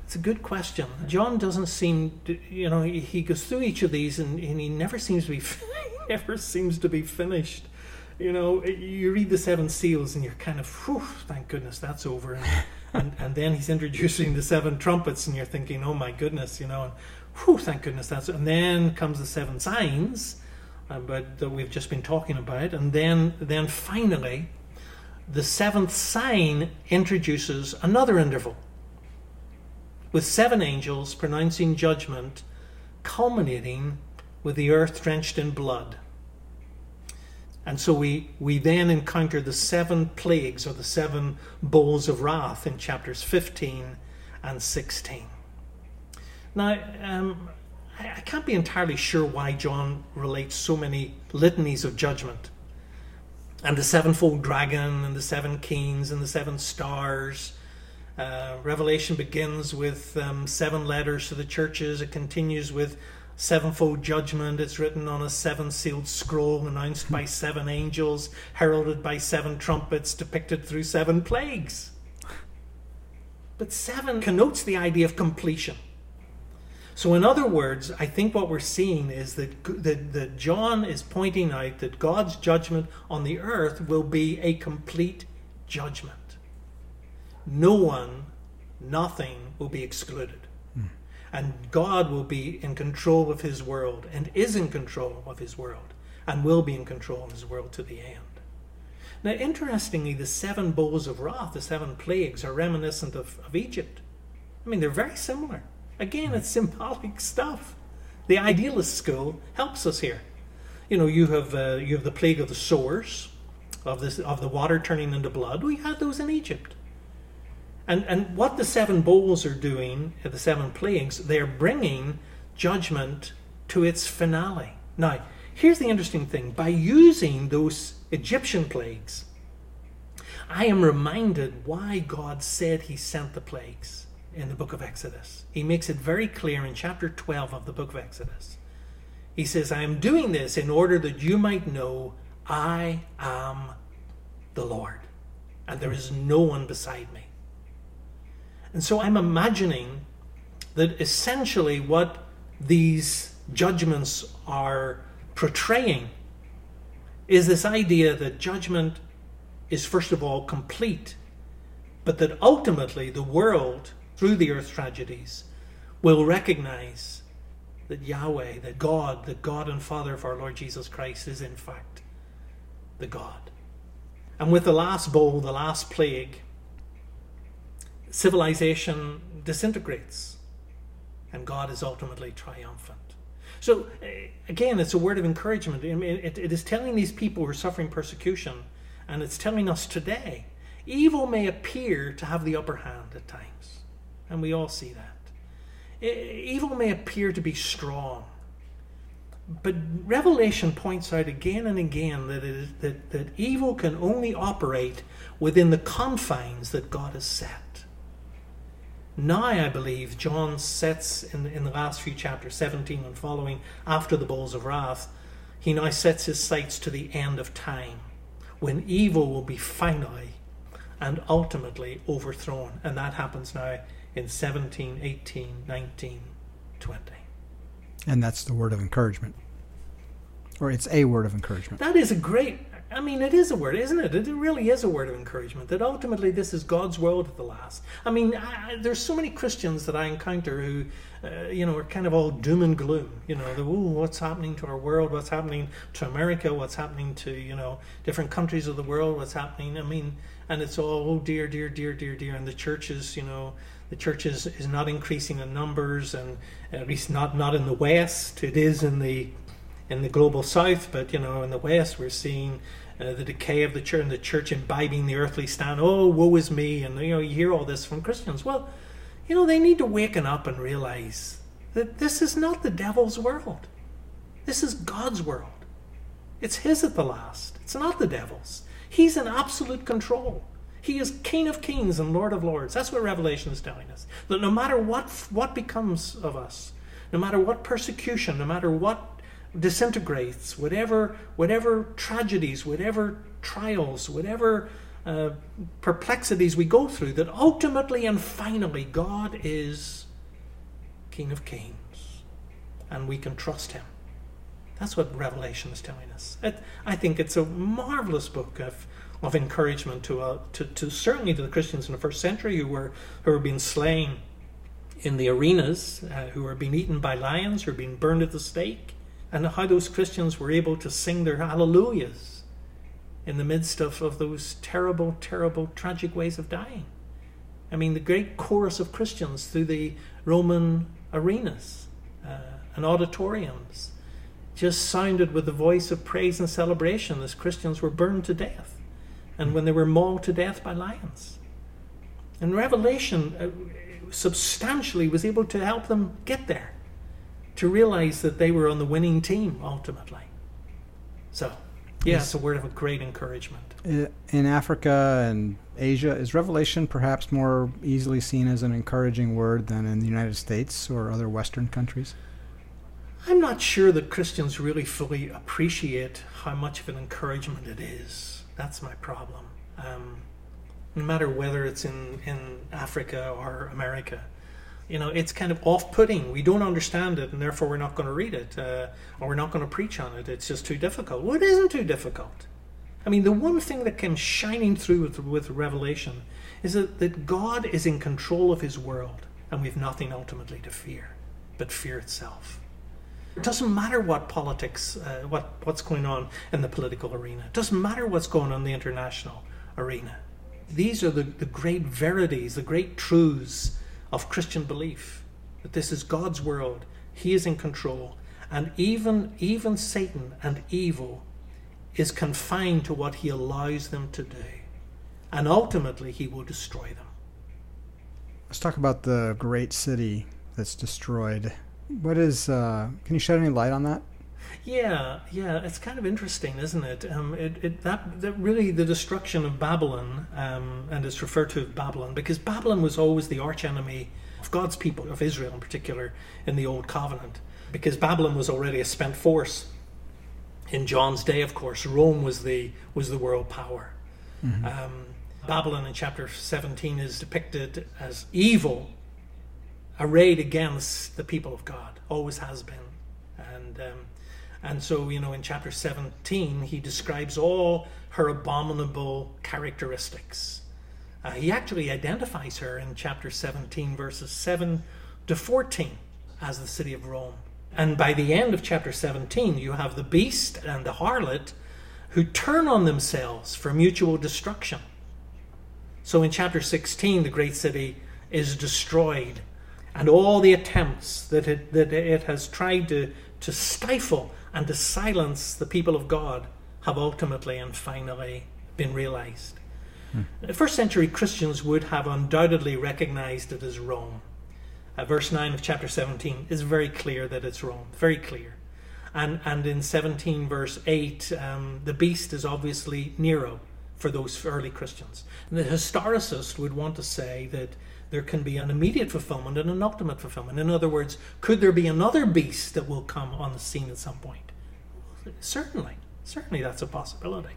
it's a good question. John doesn't seem, to, you know, he, goes through each of these and, and he never seems to be, never seems to be finished. You know, you read the seven seals and you're kind of, whew, thank goodness that's over. And, and, and then he's introducing the seven trumpets and you're thinking, oh my goodness, you know, and whew, thank goodness that's. And then comes the seven signs, uh, but that we've just been talking about, and then then finally, the seventh sign introduces another interval with seven angels pronouncing judgment, culminating with the earth drenched in blood. And so we, we then encounter the seven plagues or the seven bowls of wrath in chapters 15 and 16. Now, um, I, I can't be entirely sure why John relates so many litanies of judgment and the sevenfold dragon and the seven kings and the seven stars uh, Revelation begins with um, seven letters to the churches. It continues with sevenfold judgment. It's written on a seven sealed scroll, announced by seven angels, heralded by seven trumpets, depicted through seven plagues. But seven connotes the idea of completion. So, in other words, I think what we're seeing is that, that, that John is pointing out that God's judgment on the earth will be a complete judgment no one, nothing will be excluded. Mm. And God will be in control of his world and is in control of his world and will be in control of his world to the end. Now, interestingly, the seven bowls of wrath, the seven plagues, are reminiscent of, of Egypt. I mean, they're very similar. Again, it's symbolic stuff. The idealist school helps us here. You know, you have uh, you have the plague of the sores, of this of the water turning into blood. We had those in Egypt. And, and what the seven bowls are doing, the seven plagues, they're bringing judgment to its finale. Now, here's the interesting thing by using those Egyptian plagues, I am reminded why God said He sent the plagues in the book of Exodus. He makes it very clear in chapter 12 of the book of Exodus. He says, I am doing this in order that you might know I am the Lord, and there is no one beside me. And so I'm imagining that essentially what these judgments are portraying is this idea that judgment is, first of all, complete, but that ultimately the world, through the earth tragedies, will recognize that Yahweh, that God, the God and Father of our Lord Jesus Christ, is in fact the God. And with the last bowl, the last plague, civilization disintegrates and God is ultimately triumphant. So, eh, again, it's a word of encouragement. it, it is telling these people who are suffering persecution, and it's telling us today evil may appear to have the upper hand at times, and we all see that. Evil may appear to be strong, but Revelation points out again and again that, it is, that, that evil can only operate within the confines that God has set. Now, I believe, John sets in, in the last few chapters, 17 and following, after the bowls of wrath, he now sets his sights to the end of time, when evil will be finally and ultimately overthrown. And that happens now in 17, 18, 19, 20. And that's the word of encouragement. Or it's a word of encouragement. That is a great, I mean, it is a word, isn't it? It really is a word of encouragement that ultimately this is God's world at the last. I mean, I, there's so many Christians that I encounter who, uh, you know, are kind of all doom and gloom. You know, the, ooh, what's happening to our world? What's happening to America? What's happening to, you know, different countries of the world? What's happening? I mean, and it's all, oh dear, dear, dear, dear, dear. And the churches, you know, the church is, is not increasing in numbers, and at least not, not in the West. It is in the in the global south, but you know, in the west, we're seeing uh, the decay of the church and the church imbibing the earthly stand. Oh, woe is me! And you know, you hear all this from Christians. Well, you know, they need to waken up and realize that this is not the devil's world. This is God's world. It's His at the last. It's not the devil's. He's in absolute control. He is King of kings and Lord of lords. That's what Revelation is telling us. That no matter what what becomes of us, no matter what persecution, no matter what disintegrates, whatever, whatever tragedies, whatever trials, whatever uh, perplexities we go through, that ultimately and finally God is King of Kings and we can trust Him. That's what Revelation is telling us. It, I think it's a marvelous book of, of encouragement to, uh, to, to certainly to the Christians in the first century who were who were being slain in the arenas, uh, who were being eaten by lions, who were being burned at the stake, and how those Christians were able to sing their hallelujahs in the midst of, of those terrible, terrible, tragic ways of dying. I mean, the great chorus of Christians through the Roman arenas uh, and auditoriums just sounded with the voice of praise and celebration as Christians were burned to death and when they were mauled to death by lions. And Revelation uh, substantially was able to help them get there to realize that they were on the winning team ultimately. So, yeah, yes. it's a word of a great encouragement. In Africa and Asia, is Revelation perhaps more easily seen as an encouraging word than in the United States or other Western countries? I'm not sure that Christians really fully appreciate how much of an encouragement it is. That's my problem. Um, no matter whether it's in, in Africa or America, you know, it's kind of off-putting. We don't understand it, and therefore we're not going to read it, uh, or we're not going to preach on it. It's just too difficult. Well, it isn't too difficult. I mean, the one thing that comes shining through with, with Revelation is that, that God is in control of His world, and we've nothing ultimately to fear, but fear itself. It doesn't matter what politics, uh, what what's going on in the political arena. It doesn't matter what's going on in the international arena. These are the, the great verities, the great truths of Christian belief that this is God's world, He is in control, and even even Satan and evil is confined to what He allows them to do, and ultimately He will destroy them. Let's talk about the great city that's destroyed. What is? Uh, can you shed any light on that? Yeah, yeah, it's kind of interesting, isn't it? Um, it, it that, that really the destruction of Babylon, um, and it's referred to as Babylon because Babylon was always the archenemy of God's people, of Israel in particular, in the Old Covenant, because Babylon was already a spent force. In John's day, of course, Rome was the was the world power. Mm-hmm. Um, Babylon in chapter 17 is depicted as evil, arrayed against the people of God, always has been, and um, and so, you know, in chapter 17, he describes all her abominable characteristics. Uh, he actually identifies her in chapter 17, verses 7 to 14, as the city of Rome. And by the end of chapter 17, you have the beast and the harlot who turn on themselves for mutual destruction. So in chapter 16, the great city is destroyed, and all the attempts that it, that it has tried to, to stifle and to silence the people of God have ultimately and finally been realized. Hmm. First century Christians would have undoubtedly recognized it as Rome. Uh, verse 9 of chapter 17 is very clear that it's Rome, very clear. And, and in 17, verse 8, um, the beast is obviously Nero for those early Christians. And the historicist would want to say that there can be an immediate fulfillment and an ultimate fulfillment. In other words, could there be another beast that will come on the scene at some point? Certainly. Certainly that's a possibility.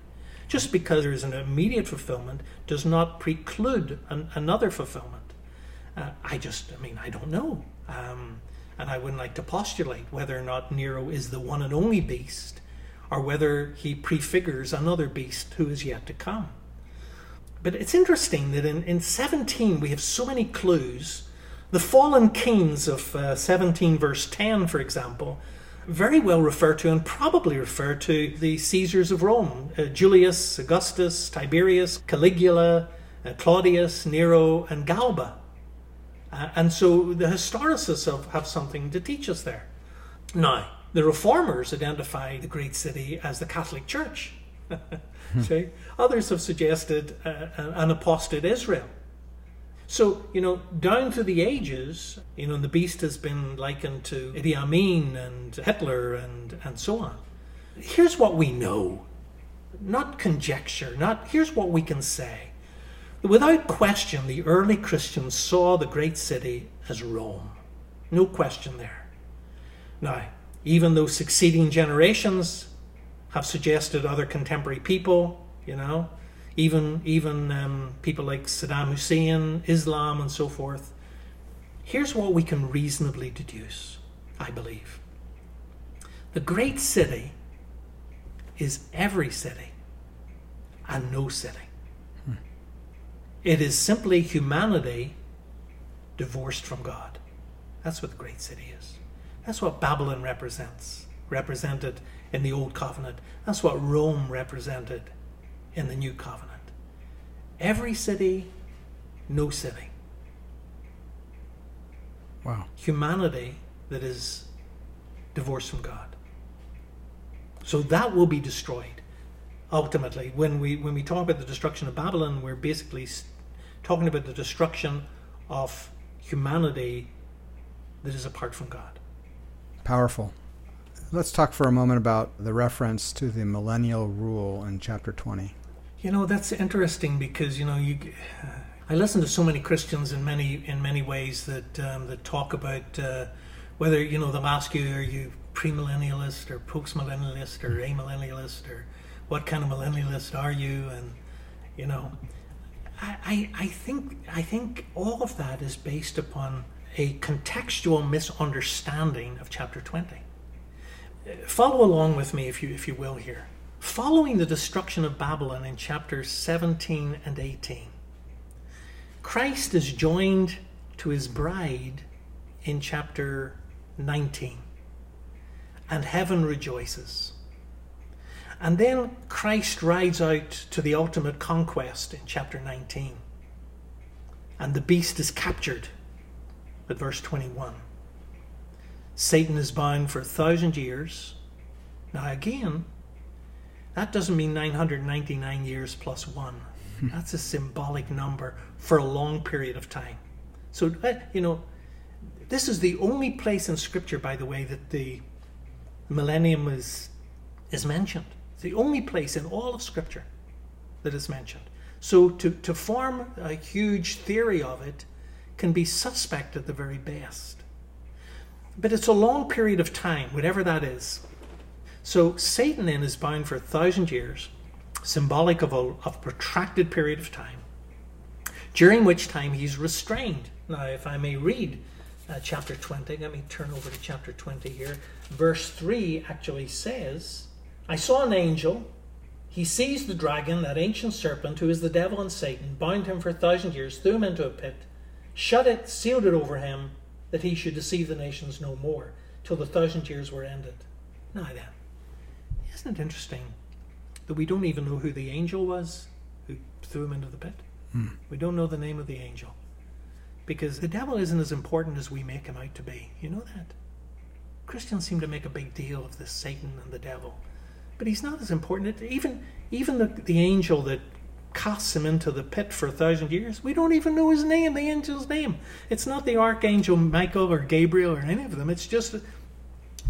Just because there is an immediate fulfillment does not preclude an, another fulfillment. Uh, I just, I mean, I don't know. Um, and I wouldn't like to postulate whether or not Nero is the one and only beast or whether he prefigures another beast who is yet to come. But it's interesting that in, in 17 we have so many clues. The fallen kings of uh, 17, verse 10, for example, very well refer to and probably refer to the Caesars of Rome uh, Julius, Augustus, Tiberius, Caligula, uh, Claudius, Nero, and Galba. Uh, and so the historicists have, have something to teach us there. Now, the reformers identify the great city as the Catholic Church. See? Others have suggested uh, an apostate Israel. So, you know, down through the ages, you know, the beast has been likened to Idi Amin and Hitler and, and so on. Here's what we know, not conjecture, not here's what we can say. Without question, the early Christians saw the great city as Rome. No question there. Now, even though succeeding generations have suggested other contemporary people, you know, even even um, people like Saddam Hussein, Islam, and so forth. Here's what we can reasonably deduce, I believe. The great city is every city and no city. Hmm. It is simply humanity divorced from God. That's what the great city is. That's what Babylon represents, represented in the Old Covenant. That's what Rome represented in the new covenant. Every city, no city. Wow. Humanity that is divorced from God. So that will be destroyed. Ultimately, when we when we talk about the destruction of Babylon, we're basically talking about the destruction of humanity that is apart from God. Powerful. Let's talk for a moment about the reference to the millennial rule in chapter 20. You know, that's interesting because, you know, you. I listen to so many Christians in many in many ways that um, that talk about uh, whether you know they'll ask you are you premillennialist or postmillennialist or amillennialist or what kind of millennialist are you and you know I, I, I think I think all of that is based upon a contextual misunderstanding of chapter 20 follow along with me, if you, if you will, here. Following the destruction of Babylon in chapters 17 and 18, Christ is joined to his bride in chapter 19, and heaven rejoices. And then Christ rides out to the ultimate conquest in chapter 19, and the beast is captured at verse 21. Satan is bound for a thousand years. Now, again, that doesn't mean 999 years plus one. Hmm. That's a symbolic number for a long period of time. So, uh, you know, this is the only place in Scripture, by the way, that the millennium is, is mentioned. It's the only place in all of Scripture that is mentioned. So, to, to form a huge theory of it can be suspect at the very best. But it's a long period of time, whatever that is. So Satan then is bound for a thousand years, symbolic of a, of a protracted period of time, during which time he's restrained. Now, if I may read uh, chapter 20, let me turn over to chapter 20 here. Verse 3 actually says, I saw an angel. He seized the dragon, that ancient serpent, who is the devil and Satan, bound him for a thousand years, threw him into a pit, shut it, sealed it over him that he should deceive the nations no more, till the thousand years were ended. Now then, isn't it interesting that we don't even know who the angel was who threw him into the pit? Hmm. We don't know the name of the angel. Because the devil isn't as important as we make him out to be. You know that? Christians seem to make a big deal of this Satan and the devil. But he's not as important. Even even the, the angel that casts him into the pit for a thousand years. We don't even know his name, the angel's name. It's not the archangel Michael or Gabriel or any of them. It's just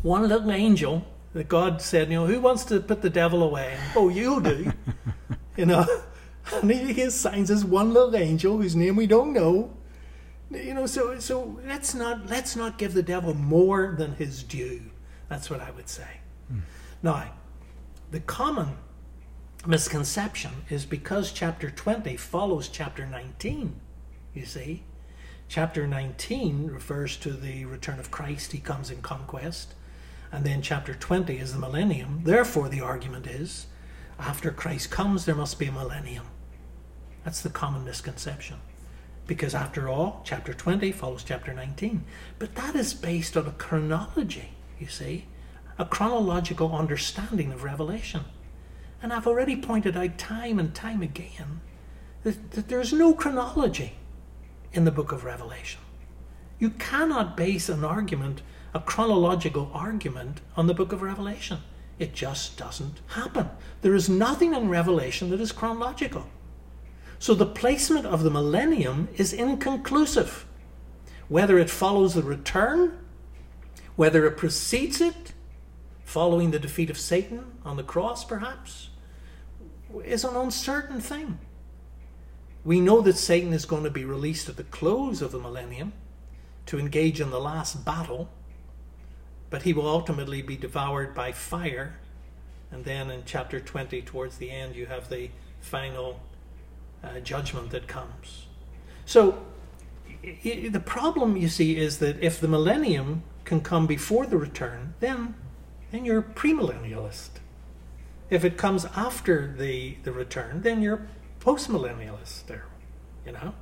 one little angel that God said, you know, who wants to put the devil away? And, oh, you do. you know, and he assigns us one little angel whose name we don't know. You know, so so let's not let's not give the devil more than his due. That's what I would say. Hmm. Now, the common misconception is because chapter 20 follows chapter 19, you see. Chapter 19 refers to the return of Christ, he comes in conquest. And then chapter 20 is the millennium. Therefore, the argument is after Christ comes, there must be a millennium. That's the common misconception. Because after all, chapter 20 follows chapter 19. But that is based on a chronology, you see a chronological understanding of Revelation. And I've already pointed out time and time again that, there's no chronology in the book of Revelation. You cannot base an argument, a chronological argument, on the book of Revelation. It just doesn't happen. There is nothing in Revelation that is chronological. So the placement of the millennium is inconclusive. Whether it follows the return, whether it precedes it, following the defeat of Satan on the cross, perhaps, is an uncertain thing. We know that Satan is going to be released at the close of the millennium to engage in the last battle, but he will ultimately be devoured by fire. And then in chapter 20, towards the end, you have the final uh, judgment that comes. So, the problem, you see, is that if the millennium can come before the return, then then you're premillennialist. If it comes after the, the return, then you're postmillennialist there, you know?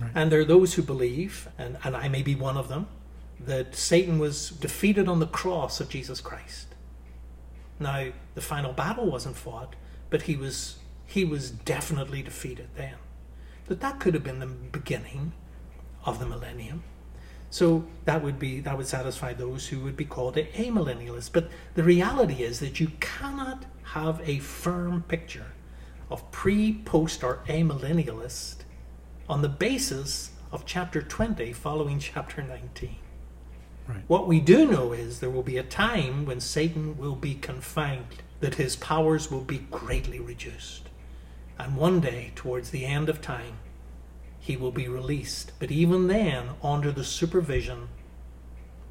Right. And there are those who believe, and, and I may be one of them, that Satan was defeated on the cross of Jesus Christ. Now, the final battle wasn't fought, but he was he was definitely defeated then. That that could have been the beginning of the millennium. So that would be that would satisfy those who would be called a amillennialist. But the reality is that you cannot have a firm picture of pre, post, or amillennialist on the basis of chapter 20 following chapter 19. Right. What we do know is there will be a time when Satan will be confined, that his powers will be greatly reduced. And one day, towards the end of time, he will be released. But even then, under the supervision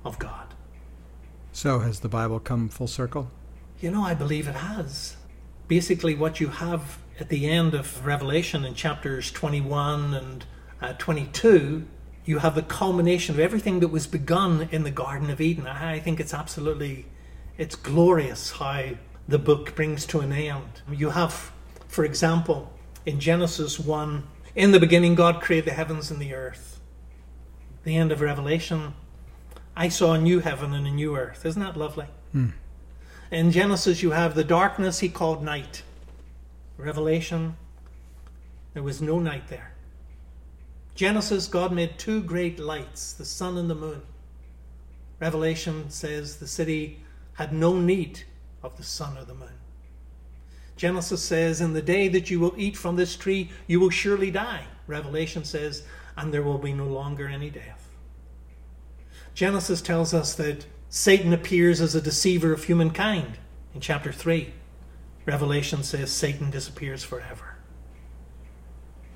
of God. So, has the Bible come full circle? You know, I believe it has. Basically, what you have at the end of Revelation in chapters 21 and uh, 22, you have the culmination of everything that was begun in the Garden of Eden. I think it's absolutely, it's glorious how the book brings to an end. You have, for example, in Genesis 1, in the beginning, God created the heavens and the earth. The end of Revelation, I saw a new heaven and a new earth. Isn't that lovely? Hmm. In Genesis, you have the darkness he called night. Revelation, there was no night there. Genesis, God made two great lights, the sun and the moon. Revelation says the city had no need of the sun or the moon. Genesis says, In the day that you will eat from this tree, you will surely die. Revelation says, And there will be no longer any death. Genesis tells us that Satan appears as a deceiver of humankind in chapter 3. Revelation says Satan disappears forever.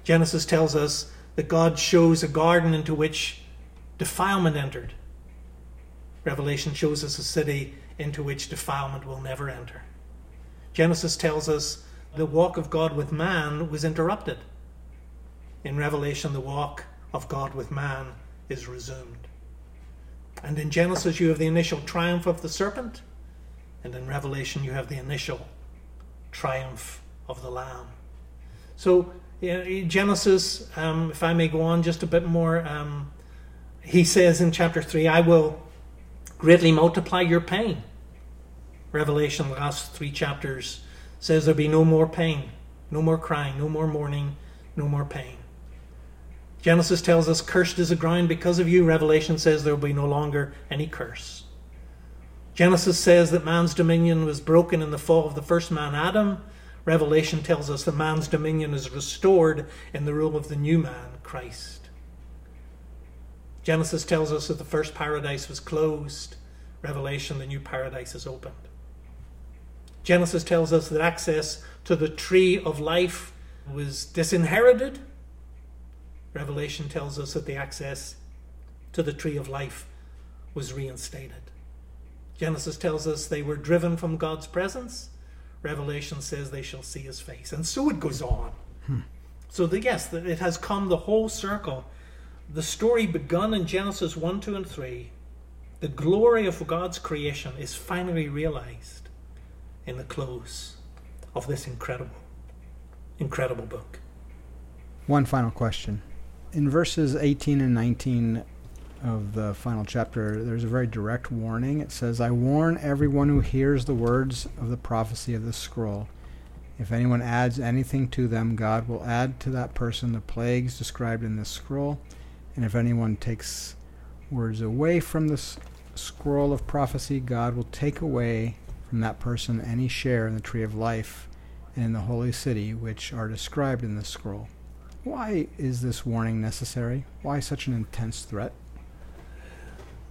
Genesis tells us that God shows a garden into which defilement entered. Revelation shows us a city into which defilement will never enter. Genesis tells us the walk of God with man was interrupted. In Revelation, the walk of God with man is resumed. And in Genesis, you have the initial triumph of the serpent, and in Revelation, you have the initial triumph of the Lamb. So, Genesis, um, if I may go on just a bit more, um, he says in chapter 3, I will greatly multiply your pain. Revelation, the last three chapters, says there'll be no more pain, no more crying, no more mourning, no more pain. Genesis tells us, Cursed is the ground because of you. Revelation says there will be no longer any curse. Genesis says that man's dominion was broken in the fall of the first man, Adam. Revelation tells us that man's dominion is restored in the rule of the new man, Christ. Genesis tells us that the first paradise was closed. Revelation, the new paradise is opened. Genesis tells us that access to the tree of life was disinherited. Revelation tells us that the access to the tree of life was reinstated. Genesis tells us they were driven from God's presence. Revelation says they shall see his face. And so it goes on. Hmm. So, the, yes, it has come the whole circle. The story begun in Genesis 1, 2, and 3, the glory of God's creation is finally realized in the close of this incredible, incredible book. One final question. In verses 18 and 19 of the final chapter, there's a very direct warning. It says, I warn everyone who hears the words of the prophecy of this scroll. If anyone adds anything to them, God will add to that person the plagues described in this scroll. And if anyone takes words away from this scroll of prophecy, God will take away from that person any share in the tree of life and in the holy city which are described in this scroll. Why is this warning necessary? Why such an intense threat?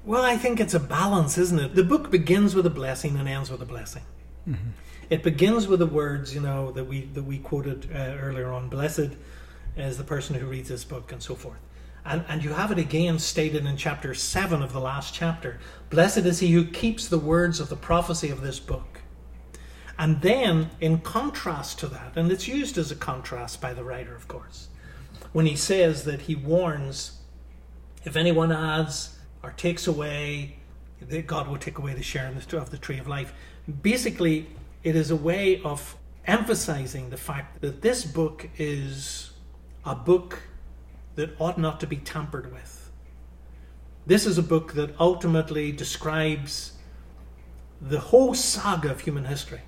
Well, I think it's a balance, isn't it? The book begins with a blessing and ends with a blessing. Mm-hmm. It begins with the words, you know, that we that we quoted uh, earlier on. Blessed is the person who reads this book, and so forth. And, and you have it again stated in chapter 7 of the last chapter. Blessed is he who keeps the words of the prophecy of this book. And then, in contrast to that, and it's used as a contrast by the writer, of course, when he says that he warns if anyone adds or takes away, that God will take away the share of the tree of life. Basically, it is a way of emphasizing the fact that this book is a book that ought not to be tampered with. This is a book that ultimately describes the whole saga of human history,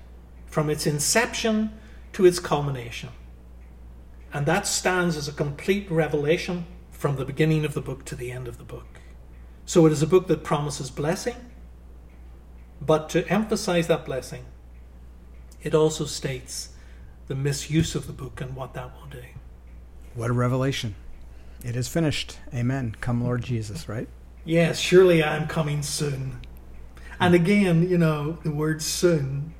from its inception to its culmination. And that stands as a complete revelation from the beginning of the book to the end of the book. So it is a book that promises blessing, but to emphasize that blessing, it also states the misuse of the book and what that will do. What a revelation. It is finished. Amen. Come, Lord Jesus, right? Yes, surely I am coming soon. And again, you know, the word soon,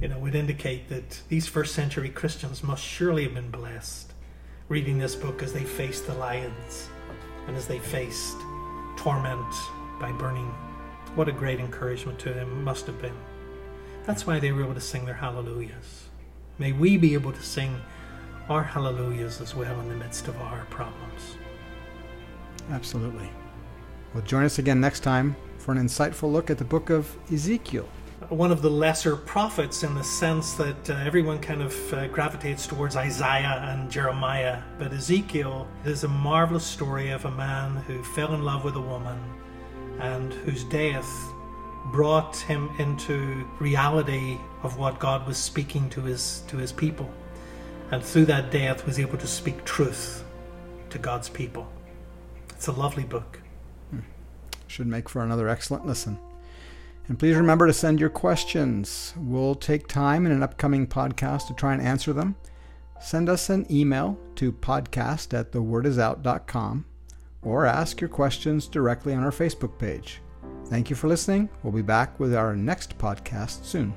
you know, would indicate that these first century Christians must surely have been blessed reading this book as they faced the lions and as they faced torment by burning. What a great encouragement to them must have been. That's why they were able to sing their hallelujahs. May we be able to sing our hallelujahs as well in the midst of our problems. Absolutely. Well, join us again next time for an insightful look at the book of Ezekiel. One of the lesser prophets in the sense that uh, everyone kind of uh, gravitates towards Isaiah and Jeremiah, but Ezekiel is a marvelous story of a man who fell in love with a woman and whose death brought him into reality of what God was speaking to his to his people and through that death was able to speak truth to God's people. It's a lovely book. Hmm. Should make for another excellent listen. And please remember to send your questions. We'll take time in an upcoming podcast to try and answer them. Send us an email to podcast at thewordisout.com or ask your questions directly on our Facebook page. Thank you for listening. We'll be back with our next podcast soon.